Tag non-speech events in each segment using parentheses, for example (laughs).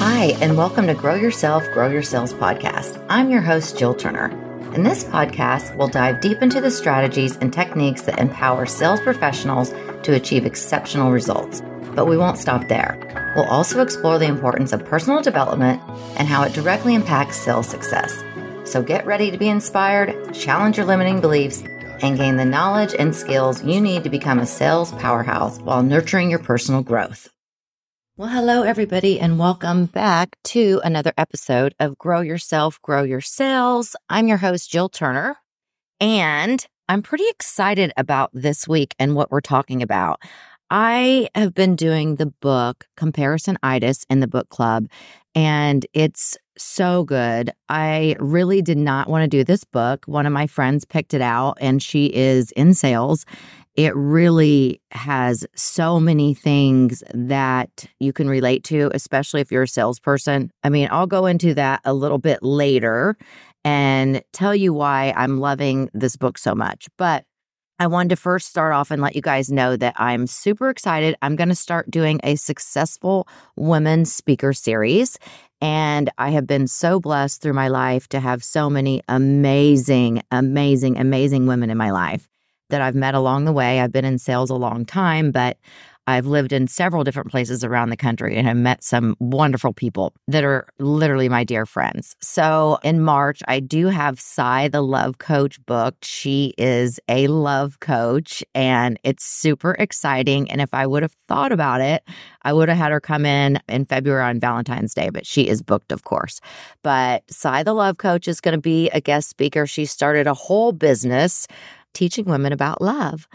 Hi, and welcome to Grow Yourself, Grow Your Sales podcast. I'm your host, Jill Turner. In this podcast, we'll dive deep into the strategies and techniques that empower sales professionals to achieve exceptional results. But we won't stop there. We'll also explore the importance of personal development and how it directly impacts sales success. So get ready to be inspired, challenge your limiting beliefs, and gain the knowledge and skills you need to become a sales powerhouse while nurturing your personal growth. Well, hello, everybody, and welcome back to another episode of Grow Yourself, Grow Your Sales. I'm your host, Jill Turner, and I'm pretty excited about this week and what we're talking about. I have been doing the book Comparisonitis in the book club, and it's so good. I really did not want to do this book. One of my friends picked it out, and she is in sales. It really has so many things that you can relate to, especially if you're a salesperson. I mean, I'll go into that a little bit later and tell you why I'm loving this book so much. But I wanted to first start off and let you guys know that I'm super excited. I'm going to start doing a successful women speaker series. And I have been so blessed through my life to have so many amazing, amazing, amazing women in my life that I've met along the way. I've been in sales a long time, but I've lived in several different places around the country and have met some wonderful people that are literally my dear friends. So in March, I do have Cy, the love coach, booked. She is a love coach and it's super exciting. And if I would have thought about it, I would have had her come in in February on Valentine's Day, but she is booked, of course. But Cy, the love coach, is going to be a guest speaker. She started a whole business teaching women about love.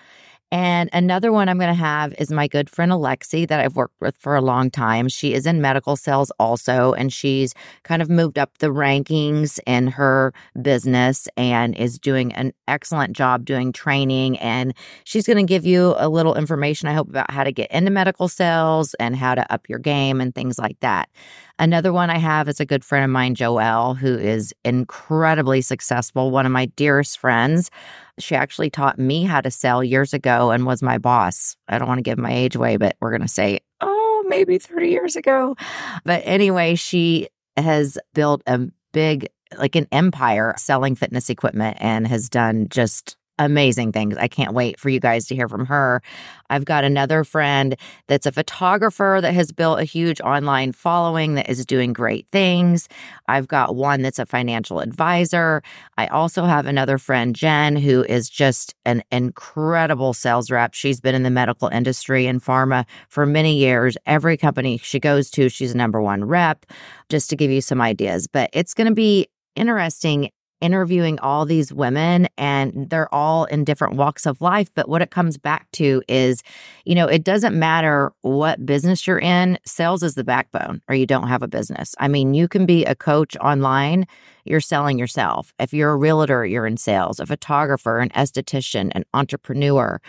And another one I'm going to have is my good friend Alexi that I've worked with for a long time. She is in medical sales also, and she's kind of moved up the rankings in her business and is doing an excellent job doing training. And she's going to give you a little information, I hope, about how to get into medical sales and how to up your game and things like that. Another one I have is a good friend of mine, Joelle, who is incredibly successful, one of my dearest friends. She actually taught me how to sell years ago and was my boss. I don't want to give my age away, but we're going to say, oh, maybe 30 years ago. But anyway, she has built a big, like an empire selling fitness equipment and has done just amazing things. I can't wait for you guys to hear from her. I've got another friend that's a photographer that has built a huge online following that is doing great things. I've got one that's a financial advisor. I also have another friend, Jen, who is just an incredible sales rep. She's been in the medical industry and pharma for many years. Every company she goes to, she's a number one rep, just to give you some ideas. But it's going to be interesting interviewing all these women and they're all in different walks of life. But what it comes back to is, you know, it doesn't matter what business you're in, sales is the backbone or you don't have a business. I mean, you can be a coach online, you're selling yourself. If you're a realtor, you're in sales, a photographer, an esthetician, an entrepreneur.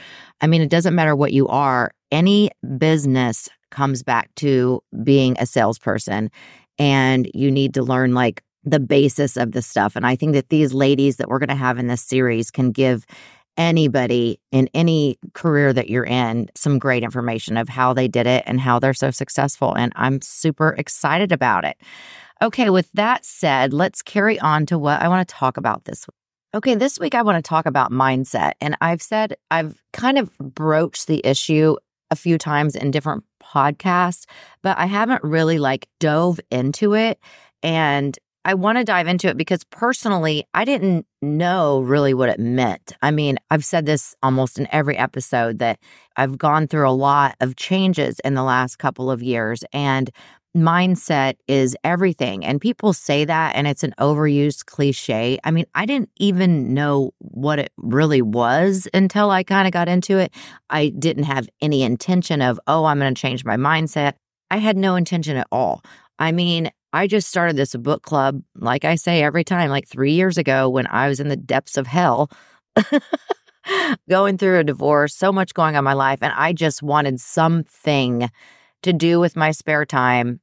I mean, it doesn't matter what you are, any business comes back to being a salesperson. And you need to learn like the basis of the stuff. And I think that these ladies that we're going to have in this series can give anybody in any career that you're in some great information of how they did it and how they're so successful. And I'm super excited about it. Okay, with that said, let's carry on to what I want to talk about this week. Okay, this week I want to talk about mindset. And I've said I've kind of broached the issue a few times in different podcasts, but I haven't really like dove into it and I want to dive into it because personally, I didn't know really what it meant. I mean, I've said this almost in every episode that I've gone through a lot of changes in the last couple of years and mindset is everything. And people say that and it's an overused cliche. I mean, I didn't even know what it really was until I kind of got into it. I didn't have any intention of, oh, I'm going to change my mindset. I had no intention at all. I mean, I just started this book club, like I say every time, like three years ago when I was in the depths of hell, (laughs) going through a divorce, so much going on in my life. And I just wanted something to do with my spare time,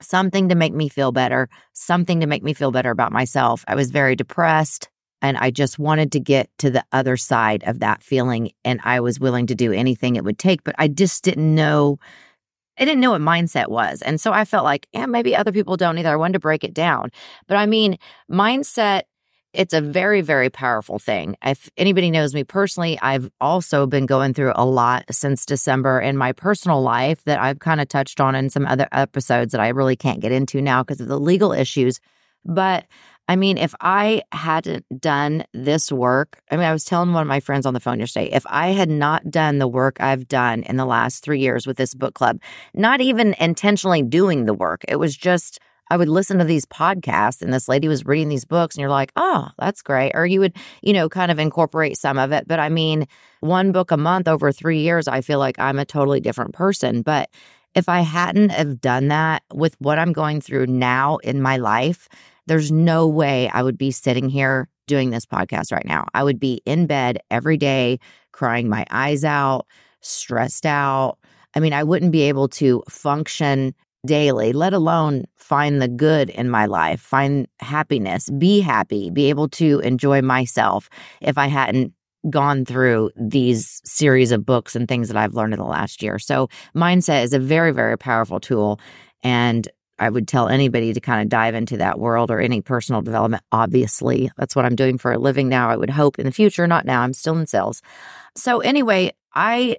something to make me feel better, something to make me feel better about myself. I was very depressed. And I just wanted to get to the other side of that feeling. And I was willing to do anything it would take, but I just didn't know I didn't know what mindset was. And so I felt like, yeah, maybe other people don't either. I wanted to break it down. But I mean, mindset, it's a very, very powerful thing. If anybody knows me personally, I've also been going through a lot since December in my personal life that I've kind of touched on in some other episodes that I really can't get into now because of the legal issues. But I mean, if I hadn't done this work, I mean, I was telling one of my friends on the phone yesterday, if I had not done the work I've done in the last three years with this book club, not even intentionally doing the work, it was just, I would listen to these podcasts and this lady was reading these books and you're like, oh, that's great. Or you would, you know, kind of incorporate some of it. But I mean, one book a month over three years, I feel like I'm a totally different person. But if I hadn't have done that with what I'm going through now in my life, there's no way I would be sitting here doing this podcast right now. I would be in bed every day, crying my eyes out, stressed out. I mean, I wouldn't be able to function daily, let alone find the good in my life, find happiness, be happy, be able to enjoy myself if I hadn't gone through these series of books and things that I've learned in the last year. So, mindset is a very, very powerful tool. And I would tell anybody to kind of dive into that world or any personal development. Obviously, that's what I'm doing for a living now. I would hope in the future, not now. I'm still in sales. So, anyway, I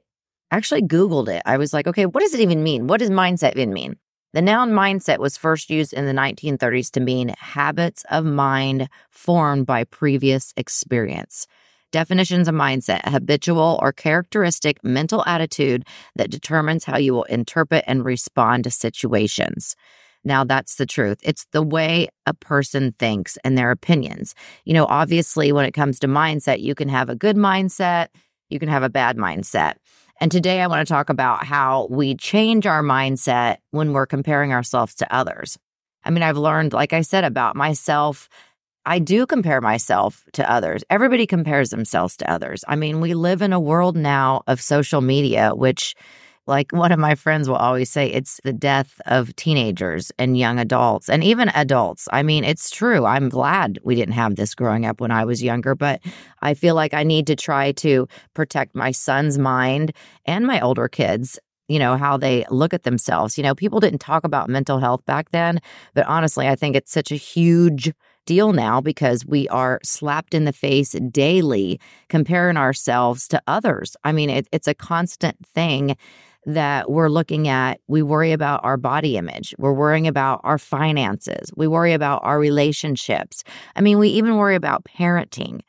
actually Googled it. I was like, okay, what does it even mean? What does mindset even mean? The noun mindset was first used in the 1930s to mean habits of mind formed by previous experience. Definitions of mindset habitual or characteristic mental attitude that determines how you will interpret and respond to situations. Now, that's the truth. It's the way a person thinks and their opinions. You know, obviously, when it comes to mindset, you can have a good mindset, you can have a bad mindset. And today I want to talk about how we change our mindset when we're comparing ourselves to others. I mean, I've learned, like I said, about myself. I do compare myself to others. Everybody compares themselves to others. I mean, we live in a world now of social media, which like one of my friends will always say, it's the death of teenagers and young adults and even adults. I mean, it's true. I'm glad we didn't have this growing up when I was younger, but I feel like I need to try to protect my son's mind and my older kids you know, how they look at themselves. You know, people didn't talk about mental health back then, but honestly, I think it's such a huge deal now because we are slapped in the face daily comparing ourselves to others. I mean, it, it's a constant thing that we're looking at, we worry about our body image. We're worrying about our finances. We worry about our relationships. I mean, we even worry about parenting.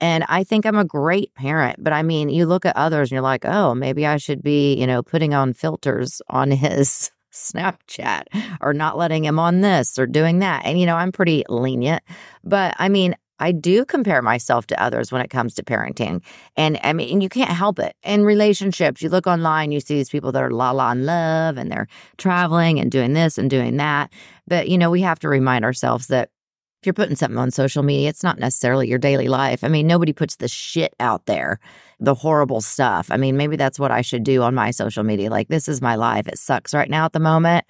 And I think I'm a great parent, but I mean, you look at others and you're like, oh, maybe I should be, you know, putting on filters on (laughs) his Snapchat or not letting him on this or doing that. And, you know, I'm pretty lenient, but I mean, I do compare myself to others when it comes to parenting. And I mean, you can't help it. In relationships, you look online, you see these people that are la la in love and they're traveling and doing this and doing that. But, you know, we have to remind ourselves that if you're putting something on social media, it's not necessarily your daily life. I mean, nobody puts the shit out there, the horrible stuff. I mean, maybe that's what I should do on my social media. Like, this is my life. It sucks right now at the moment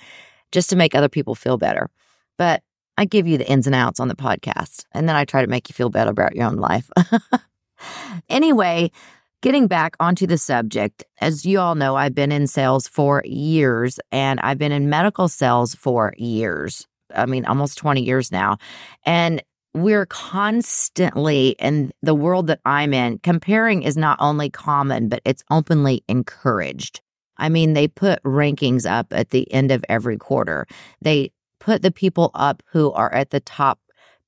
just to make other people feel better. But I give you the ins and outs on the podcast, and then I try to make you feel better about your own life. (laughs) anyway, getting back onto the subject, as you all know, I've been in sales for years and I've been in medical sales for years. I mean, almost 20 years now. And we're constantly in the world that I'm in, comparing is not only common, but it's openly encouraged. I mean, they put rankings up at the end of every quarter. They put the people up who are at the top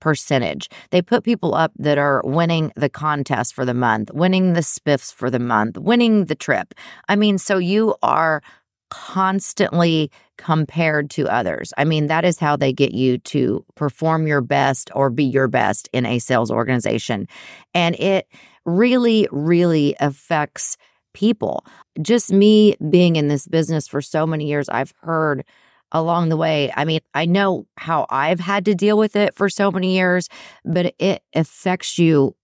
percentage. They put people up that are winning the contest for the month, winning the spiffs for the month, winning the trip. I mean, so you are constantly compared to others. I mean, that is how they get you to perform your best or be your best in a sales organization. And it really, really affects people. Just me being in this business for so many years, I've heard along the way. I mean, I know how I've had to deal with it for so many years, but it affects you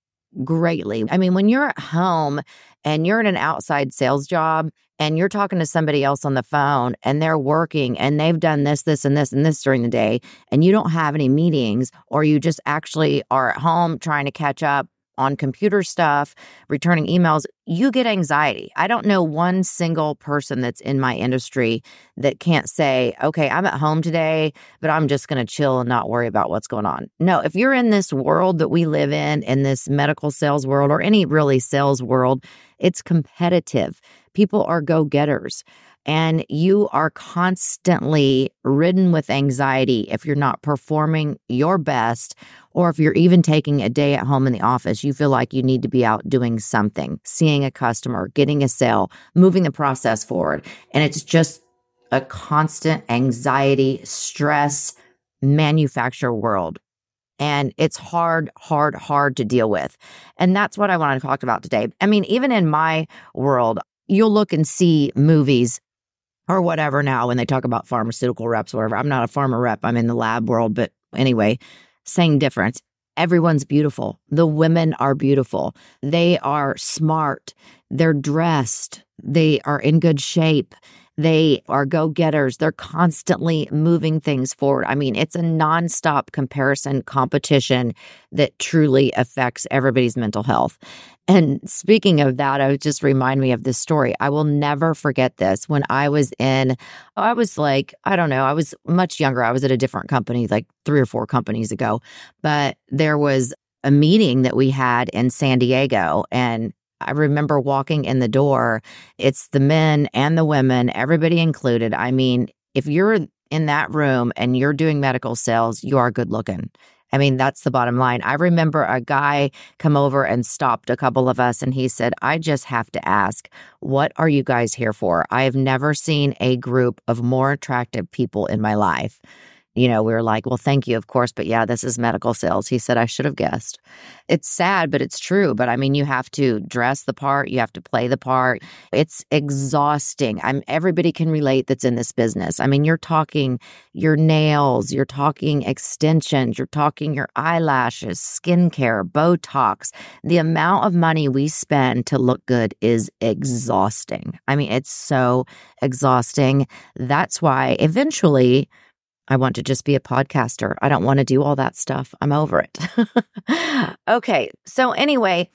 greatly. I mean, when you're at home and you're in an outside sales job and you're talking to somebody else on the phone and they're working and they've done this, this, and this, and this during the day, and you don't have any meetings, or you just actually are at home trying to catch up on computer stuff, returning emails, you get anxiety. I don't know one single person that's in my industry that can't say, okay, I'm at home today, but I'm just going to chill and not worry about what's going on. No, if you're in this world that we live in, in this medical sales world or any really sales world, it's competitive. People are go getters and you are constantly ridden with anxiety if you're not performing your best or if you're even taking a day at home in the office, you feel like you need to be out doing something, seeing a customer, getting a sale, moving the process forward. And it's just a constant anxiety, stress, manufacture world. And it's hard, hard, hard to deal with. And that's what I want to talk about today. I mean, even in my world, you'll look and see movies or whatever now when they talk about pharmaceutical reps, or whatever. I'm not a pharma rep, I'm in the lab world, but anyway, same difference. Everyone's beautiful. The women are beautiful. They are smart. They're dressed. They are in good shape. They are go getters. They're constantly moving things forward. I mean, it's a nonstop comparison competition that truly affects everybody's mental health. And speaking of that, I just remind me of this story. I will never forget this. When I was in, I was like, I don't know, I was much younger. I was at a different company, like three or four companies ago. But there was a meeting that we had in San Diego. And I remember walking in the door. It's the men and the women, everybody included. I mean, if you're in that room and you're doing medical sales, you are good looking. I mean, that's the bottom line. I remember a guy come over and stopped a couple of us and he said, I just have to ask, what are you guys here for? I have never seen a group of more attractive people in my life you know, we were like, well, thank you, of course. But yeah, this is medical sales. He said, I should have guessed. It's sad, but it's true. But I mean, you have to dress the part, you have to play the part. It's exhausting. I'm everybody can relate that's in this business. I mean, you're talking your nails, you're talking extensions, you're talking your eyelashes, skincare, Botox. The amount of money we spend to look good is exhausting. I mean, it's so exhausting. That's why eventually, I want to just be a podcaster. I don't want to do all that stuff. I'm over it. (laughs) okay. So, anyway,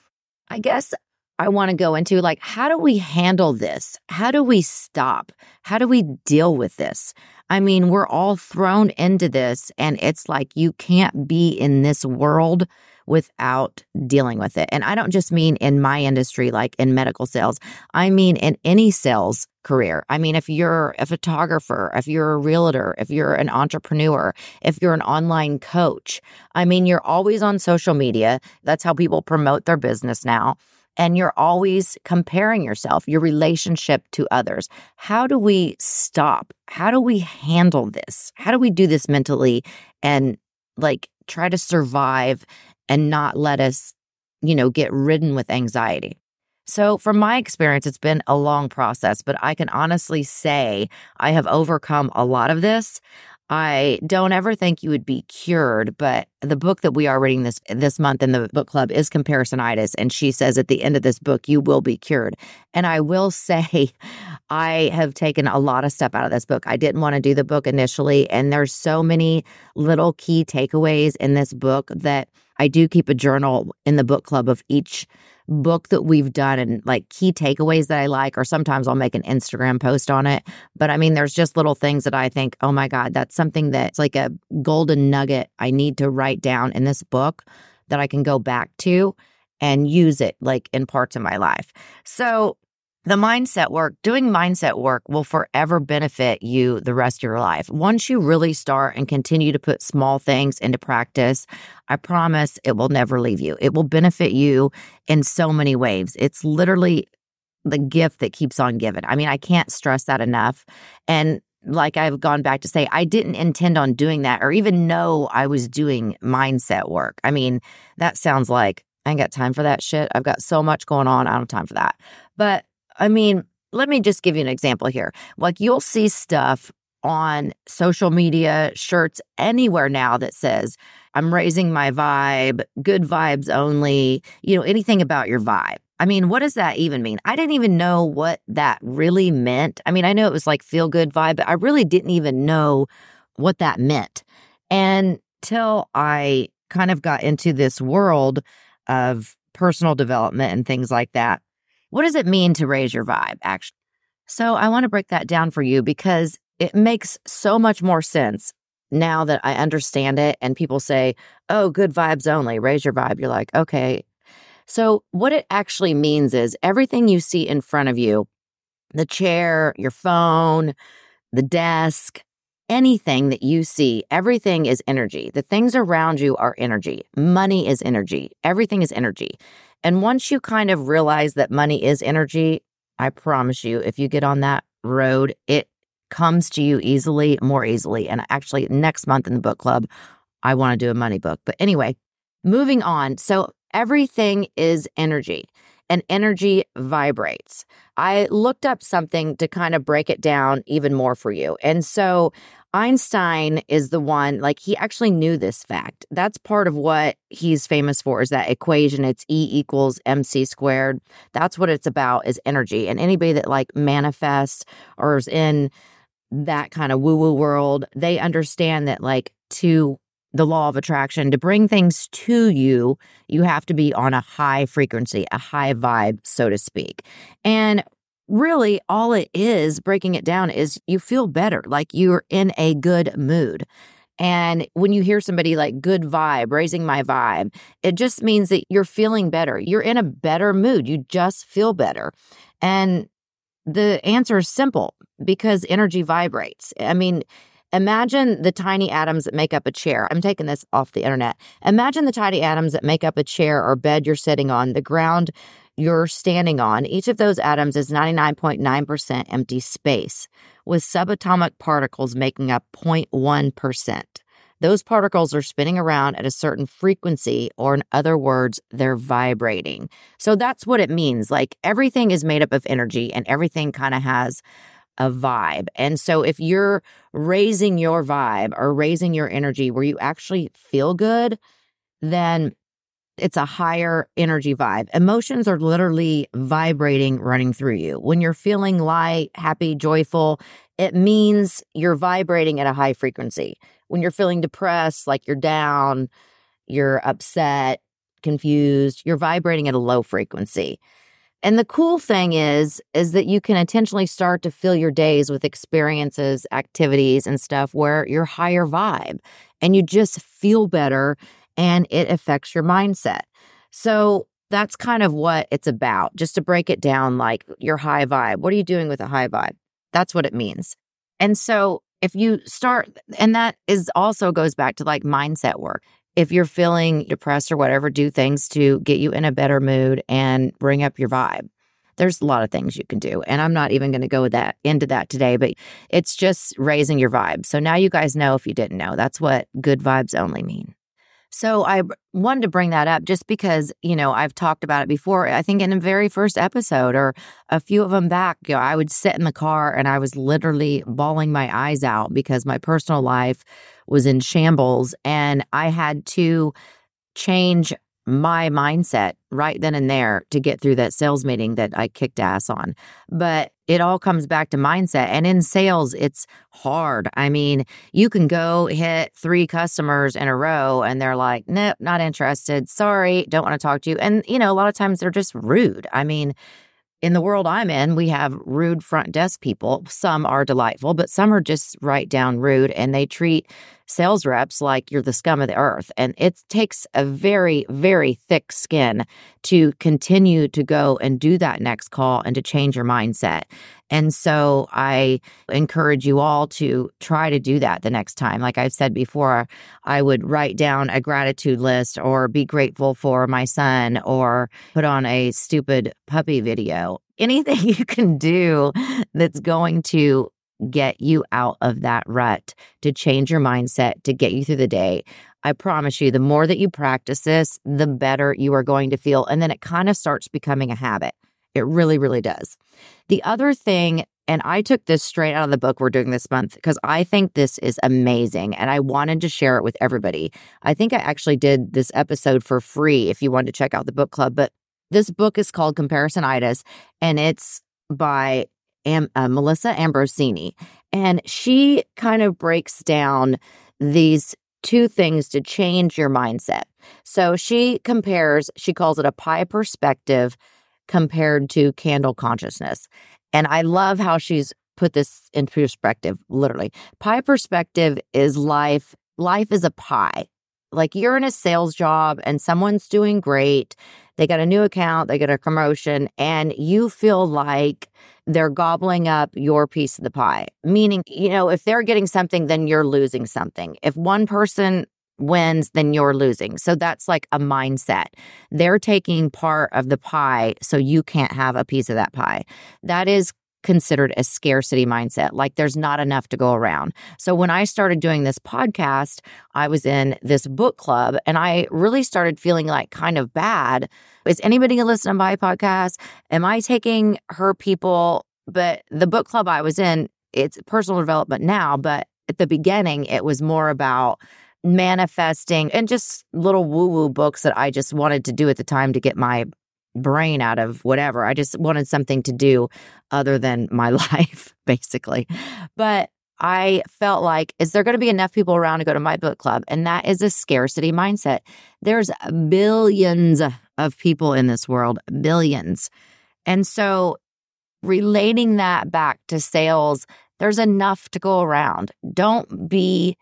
I guess I want to go into like, how do we handle this? How do we stop? How do we deal with this? I mean, we're all thrown into this, and it's like you can't be in this world without dealing with it. And I don't just mean in my industry, like in medical sales, I mean in any sales career. I mean, if you're a photographer, if you're a realtor, if you're an entrepreneur, if you're an online coach, I mean, you're always on social media. That's how people promote their business now. And you're always comparing yourself, your relationship to others. How do we stop? How do we handle this? How do we do this mentally and like try to survive and not let us, you know, get ridden with anxiety. So, from my experience, it's been a long process, but I can honestly say I have overcome a lot of this. I don't ever think you would be cured, but the book that we are reading this this month in the book club is Comparisonitis, and she says at the end of this book you will be cured. And I will (laughs) say, I have taken a lot of stuff out of this book. I didn't want to do the book initially, and there's so many little key takeaways in this book that I do keep a journal in the book club of each book that we've done and like key takeaways that I like, or sometimes I'll make an Instagram post on it. But I mean, there's just little things that I think, oh my God, that's something that's like a golden nugget I need to write down in this book that I can go back to and use it like in parts of my life. So the mindset work, doing mindset work will forever benefit you the rest of your life. Once you really start and continue to put small things into practice, I promise it will never leave you. It will benefit you in so many ways. It's literally the gift that keeps on giving. I mean, I can't stress that enough. And like I've gone back to say, I didn't intend on doing that or even know I was doing mindset work. I mean, that sounds like I ain't got time for that shit. I've got so much going on. I don't have time for that. But I mean, let me just give you an example here. Like you'll see stuff on social media, shirts, anywhere now that says, I'm raising my vibe, good vibes only, you know, anything about your vibe. I mean, what does that even mean? I didn't even know what that really meant. I mean, I know it was like feel good vibe, but I really didn't even know what that meant. And till I kind of got into this world of personal development and things like that. What does it mean to raise your vibe, actually? So I want to break that down for you because it makes so much more sense now that I understand it. And people say, oh, good vibes only, raise your vibe. You're like, okay. So, what it actually means is everything you see in front of you the chair, your phone, the desk, anything that you see, everything is energy. The things around you are energy. Money is energy. Everything is energy. And once you kind of realize that money is energy, I promise you, if you get on that road, it comes to you easily, more easily. And actually, next month in the book club, I want to do a money book. But anyway, moving on. So, everything is energy and energy vibrates. I looked up something to kind of break it down even more for you. And so Einstein is the one, like, he actually knew this fact. That's part of what he's famous for is that equation. It's E equals MC squared. That's what it's about is energy. And anybody that like manifests or is in that kind of woo woo world, they understand that, like, to the law of attraction, to bring things to you, you have to be on a high frequency, a high vibe, so to speak. And really, all it is, breaking it down, is you feel better, like you're in a good mood. And when you hear somebody like good vibe, raising my vibe, it just means that you're feeling better. You're in a better mood. You just feel better. And the answer is simple because energy vibrates. I mean, Imagine the tiny atoms that make up a chair. I'm taking this off the internet. Imagine the tiny atoms that make up a chair or bed you're sitting on, the ground you're standing on. Each of those atoms is 99.9% empty space, with subatomic particles making up 0.1%. Those particles are spinning around at a certain frequency, or in other words, they're vibrating. So that's what it means. Like everything is made up of energy and everything kind of has a vibe. And so if you're raising your vibe or raising your energy where you actually feel good, then it's a higher energy vibe. Emotions are literally vibrating running through you. When you're feeling light, happy, joyful, it means you're vibrating at a high frequency. When you're feeling depressed, like you're down, you're upset, confused, you're vibrating at a low frequency. And the cool thing is is that you can intentionally start to fill your days with experiences, activities and stuff where you're higher vibe and you just feel better and it affects your mindset. So that's kind of what it's about. Just to break it down like your high vibe. What are you doing with a high vibe? That's what it means. And so if you start and that is also goes back to like mindset work if you're feeling depressed or whatever, do things to get you in a better mood and bring up your vibe. There's a lot of things you can do. And I'm not even going to go that into that today, but it's just raising your vibe. So now you guys know if you didn't know. That's what good vibes only mean. So I wanted to bring that up just because, you know, I've talked about it before. I think in the very first episode or a few of them back, you know, I would sit in the car and I was literally bawling my eyes out because my personal life was in shambles and I had to change my mindset right then and there to get through that sales meeting that I kicked ass on. But it all comes back to mindset. And in sales, it's hard. I mean, you can go hit three customers in a row and they're like, nope, not interested. Sorry, don't want to talk to you. And, you know, a lot of times they're just rude. I mean, in the world I'm in, we have rude front desk people. Some are delightful, but some are just right down rude and they treat sales reps like you're the scum of the earth. And it takes a very, very thick skin to continue to go and do that next call and to change your mindset. And so I encourage you all to try to do that the next time. Like I've said before, I would write down a gratitude list or be grateful for my son or put on a stupid puppy video. Anything (laughs) you can do that's going to get you out of that rut, to change your mindset, to get you through the day. I promise you, the more that you practice this, the better you are going to feel. And then it kind of starts becoming a habit. It really, really does. The other thing, and I took this straight out of the book we're doing this month because I think this is amazing and I wanted to share it with everybody. I think I actually did this episode for free if you want to check out the book club, but this book is called Comparisonitis and it's by Am- uh, Melissa Ambrosini. And she kind of breaks down these two things to change your mindset. So she compares, she calls it a pie perspective compared to candle consciousness. And I love how she's put this in perspective, literally. Pie perspective is life. Life is a pie. Like you're in a sales job and someone's doing great. They got a new account, they get a promotion, and you feel like they're gobbling up your piece of the pie. Meaning, you know, if they're getting something, then you're losing something. If one person wins, then you're losing. So that's like a mindset. They're taking part of the pie, so you can't have a piece of that pie. That is considered a scarcity mindset, like there's not enough to go around. So when I started doing this podcast, I was in this book club and I really started feeling like kind of bad. Is anybody going to listen to my podcast? Am I taking her people? But the book club I was in, it's personal development now, but at the beginning, it was more about manifesting and just little woo woo books that I just wanted to do at the time to get my brain out of whatever. I just wanted something to do other than my (laughs) life, basically. But I felt like, is there going to be enough people around to go to my book club? And that is a scarcity mindset. There's billions of people in this world, billions. And so relating that back to sales, there's enough to go around. Don't be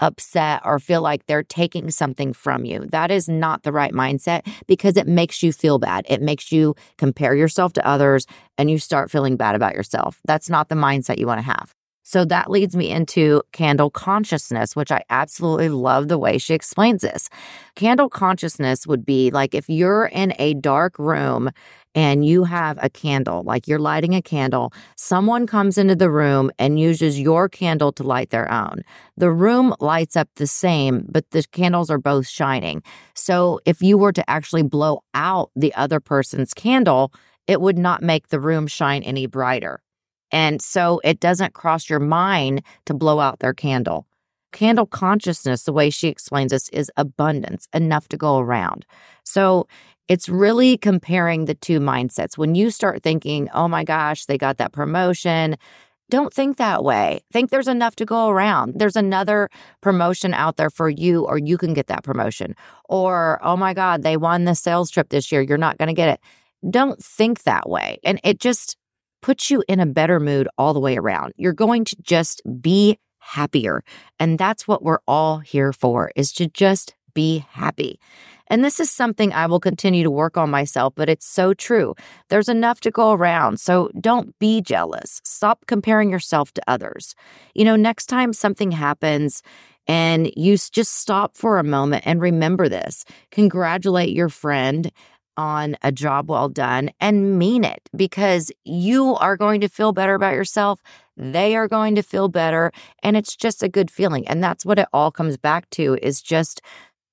upset or feel like they're taking something from you. That is not the right mindset because it makes you feel bad. It makes you compare yourself to others and you start feeling bad about yourself. That's not the mindset you want to have. So that leads me into candle consciousness, which I absolutely love the way she explains this. Candle consciousness would be like if you're in a dark room and you have a candle, like you're lighting a candle, someone comes into the room and uses your candle to light their own. The room lights up the same, but the candles are both shining. So if you were to actually blow out the other person's candle, it would not make the room shine any brighter. And so it doesn't cross your mind to blow out their candle. Candle consciousness, the way she explains this, is abundance, enough to go around. So it's really comparing the two mindsets. When you start thinking, oh my gosh, they got that promotion, don't think that way. Think there's enough to go around. There's another promotion out there for you, or you can get that promotion. Or, oh my God, they won the sales trip this year. You're not going to get it. Don't think that way. And it just puts you in a better mood all the way around. You're going to just be happier. And that's what we're all here for is to just be happy. And this is something I will continue to work on myself, but it's so true. There's enough to go around. So don't be jealous. Stop comparing yourself to others. You know, next time something happens, and you just stop for a moment and remember this. Congratulate your friend on a job well done and mean it because you are going to feel better about yourself. They are going to feel better. And it's just a good feeling. And that's what it all comes back to is just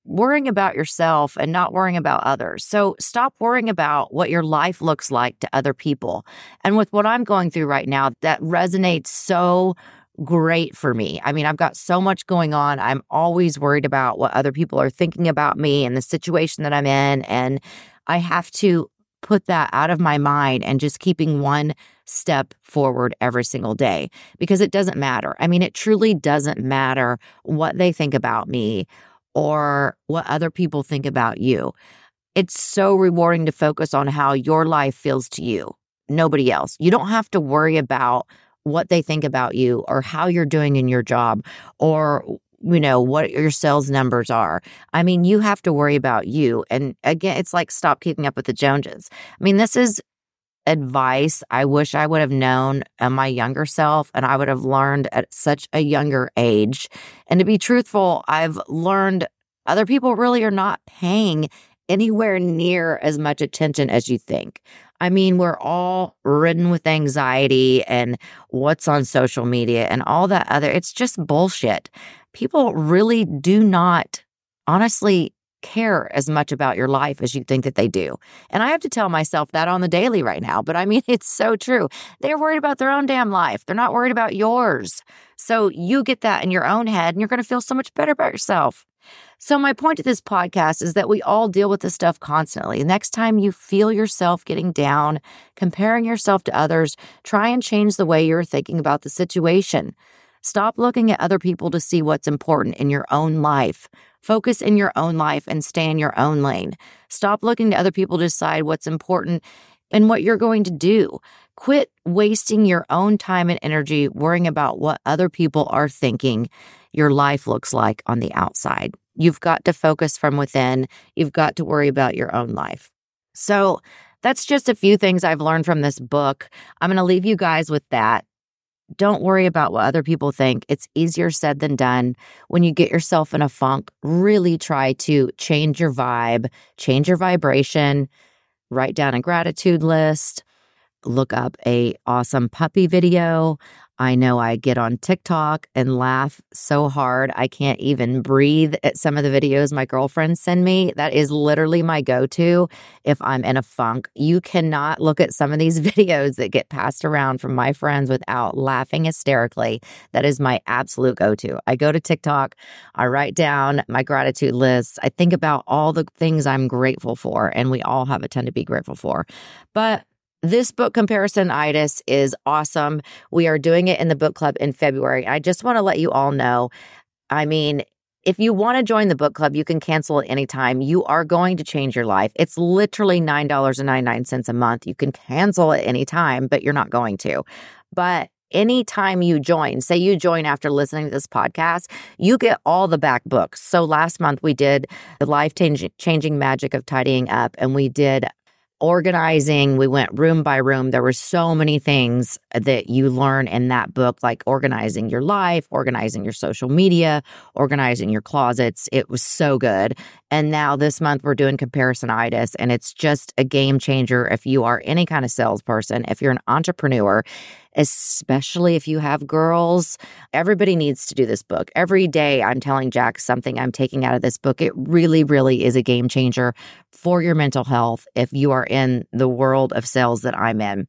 worrying about yourself and not worrying about others. So stop worrying about what your life looks like to other people. And with what I'm going through right now, that resonates so great for me. I mean, I've got so much going on. I'm always worried about what other people are thinking about me and the situation that I'm in. And I have to put that out of my mind and just keeping one step forward every single day because it doesn't matter. I mean, it truly doesn't matter what they think about me or what other people think about you. It's so rewarding to focus on how your life feels to you, nobody else. You don't have to worry about what they think about you or how you're doing in your job or you know what your sales numbers are i mean you have to worry about you and again it's like stop keeping up with the joneses i mean this is advice I wish I would have known my younger self and I would have learned at such a younger age. And to be truthful, I've learned other people really are not paying anywhere near as much attention as you think. I mean, we're all ridden with anxiety and what's on social media and all that other. It's just bullshit. People really do not honestly care as much about your life as you think that they do. And I have to tell myself that on the daily right now, but I mean, (laughs) it's so true. They're worried about their own damn life, they're not worried about yours. So you get that in your own head and you're going to feel so much better about yourself. So, my point to this podcast is that we all deal with this stuff constantly. next time you feel yourself getting down, comparing yourself to others, try and change the way you're thinking about the situation. Stop looking at other people to see what's important in your own life. Focus in your own life and stay in your own lane. Stop looking to other people to decide what's important and what you're going to do. Quit wasting your own time and energy worrying about what other people are thinking your life looks like on the outside. You've got to focus from within. You've got to worry about your own life. So, that's just a few things I've learned from this book. I'm going to leave you guys with that. Don't worry about what other people think. It's easier said than done. When you get yourself in a funk, really try to change your vibe, change your vibration, write down a gratitude list, look up a awesome puppy video. I know I get on TikTok and laugh so hard I can't even breathe at some of the videos my girlfriends send me. That is literally my go to if I'm in a funk. You cannot look at some of these (laughs) videos that get passed around from my friends without laughing hysterically. That is my absolute go to. I go to TikTok, I write down my gratitude list, I think about all the things I'm grateful for, and we all have a ton to be grateful for. But this book comparison comparisonitis is awesome. We are doing it in the book club in February. I just want to let you all know. I mean, if you want to join the book club, you can cancel at any time. You are going to change your life. It's literally $9.99 a month. You can cancel at any time, but you're not going to. But anytime you join, say you join after listening to this podcast, you get all the back books. So last month we did the life changing magic of tidying up, and we did organizing. We went room by room. There were so many things uh, that you learn in that book like organizing your life organizing your social media organizing your closets. It was so good. And now this month we're doing comparisonitis and it's just a game changer if you are any kind of salesperson if you're an entrepreneur especially if you have girls. Everybody needs to do this book. Every day I'm telling Jack something I'm taking out of this book. It really, really is a game changer for your mental health if you are in the world of sales that I'm in.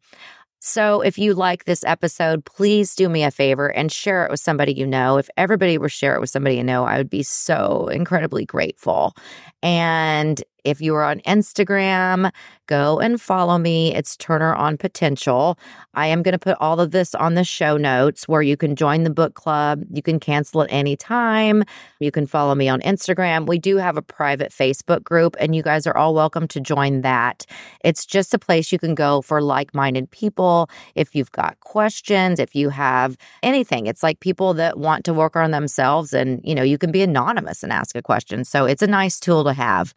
So, if you like this episode, please do me a favor and share it with somebody you know. If everybody were share it with somebody you know, I would be so incredibly grateful. And if you are on Instagram, go and follow me. It's Turner on Potential. I am going to put all of this on the show notes where you can join the book club. You can cancel at any time. You can follow me on Instagram. We do have a private Facebook group, and you guys are all welcome to join that. It's just a place you can go for like minded people. If you've got questions, if you have anything, it's like people that want to work on themselves, and you know, you can be anonymous and ask a question. So it's a nice tool to have.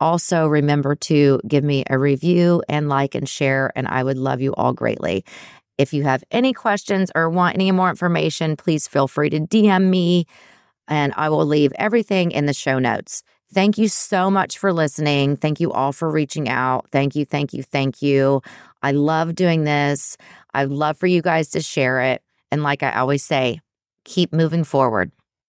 Also, remember to give me a review and like and share, and I would love you all greatly. If you have any questions or want any more information, please feel free to DM me, and I will leave everything in the show notes. Thank you so much for listening. Thank you all for reaching out. Thank you, thank you, thank you. I love doing this. I'd love for you guys to share it. And like I always say, keep moving forward.